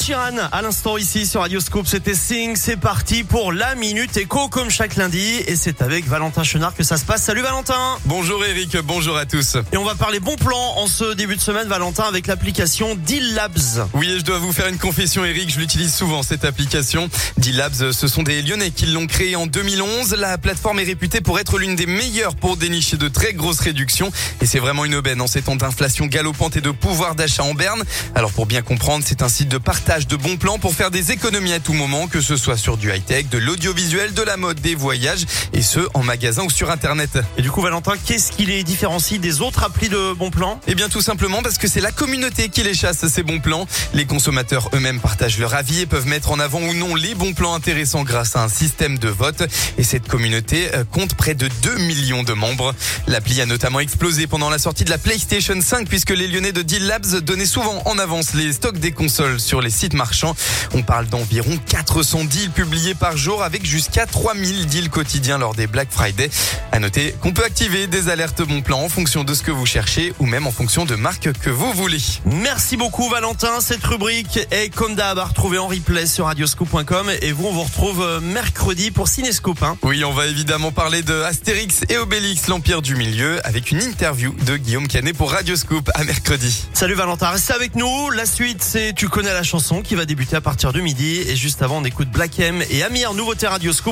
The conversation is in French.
Sheeran à l'instant ici sur Radio Scoop. C'était Sing. C'est parti pour la minute écho comme chaque lundi. Et c'est avec Valentin Chenard que ça se passe. Salut Valentin. Bonjour Eric, bonjour à tous. Et on va parler bon plan en ce début de semaine, Valentin, avec l'application Deal Labs. Oui, et je dois vous faire une confession Eric, je l'utilise souvent cette application. Deal Labs, ce sont des Lyonnais qui l'ont créée en 2011. La plateforme est réputée pour être l'une des meilleures pour dénicher de très grosses réductions. Et c'est vraiment une aubaine en ces temps d'inflation galopante et de pouvoir d'achat en berne. Alors pour bien comprendre, c'est un site de partage de bons plans pour faire des économies à tout moment, que ce soit sur du high-tech, de l'audiovisuel, de la mode, des voyages, et ce, en magasin ou sur Internet. Et du coup, Valentin, qu'est-ce qui les différencie des autres applis de bons plans? Eh bien tout simplement parce que c'est la communauté qui les chasse, ces bons plans. Les consommateurs eux-mêmes partagent leur avis et peuvent mettre en avant ou non les bons plans intéressants grâce à un système de vote. Et cette communauté euh, compte près de 2 millions de membres. L'appli a notamment explosé pendant la sortie de la PlayStation 5 puisque les Lyonnais de Deal Labs donnaient souvent en avance les stocks des consoles sur les sites marchands. On parle d'environ 400 deals publiés par jour avec jusqu'à 3000 deals quotidiens lors des Black Friday. À noter qu'on peut activer des alertes bon plan en fonction de ce que vous cherchez ou même en fonction de marques que vous voulez. Merci beaucoup Valentin. Cette rubrique est comme d'hab à retrouver en replay sur radioscoop.com et vous on vous retrouve euh, mercredi pour Cinescope. Hein. Oui, on va évidemment parler de Astérix et Obélix, l'Empire du Milieu, avec une interview de Guillaume Canet pour Radioscoop à mercredi. Salut Valentin, restez avec nous. La suite c'est Tu connais la chanson qui va débuter à partir de midi et juste avant on écoute Black M et Amir, nouveauté Radioscoop.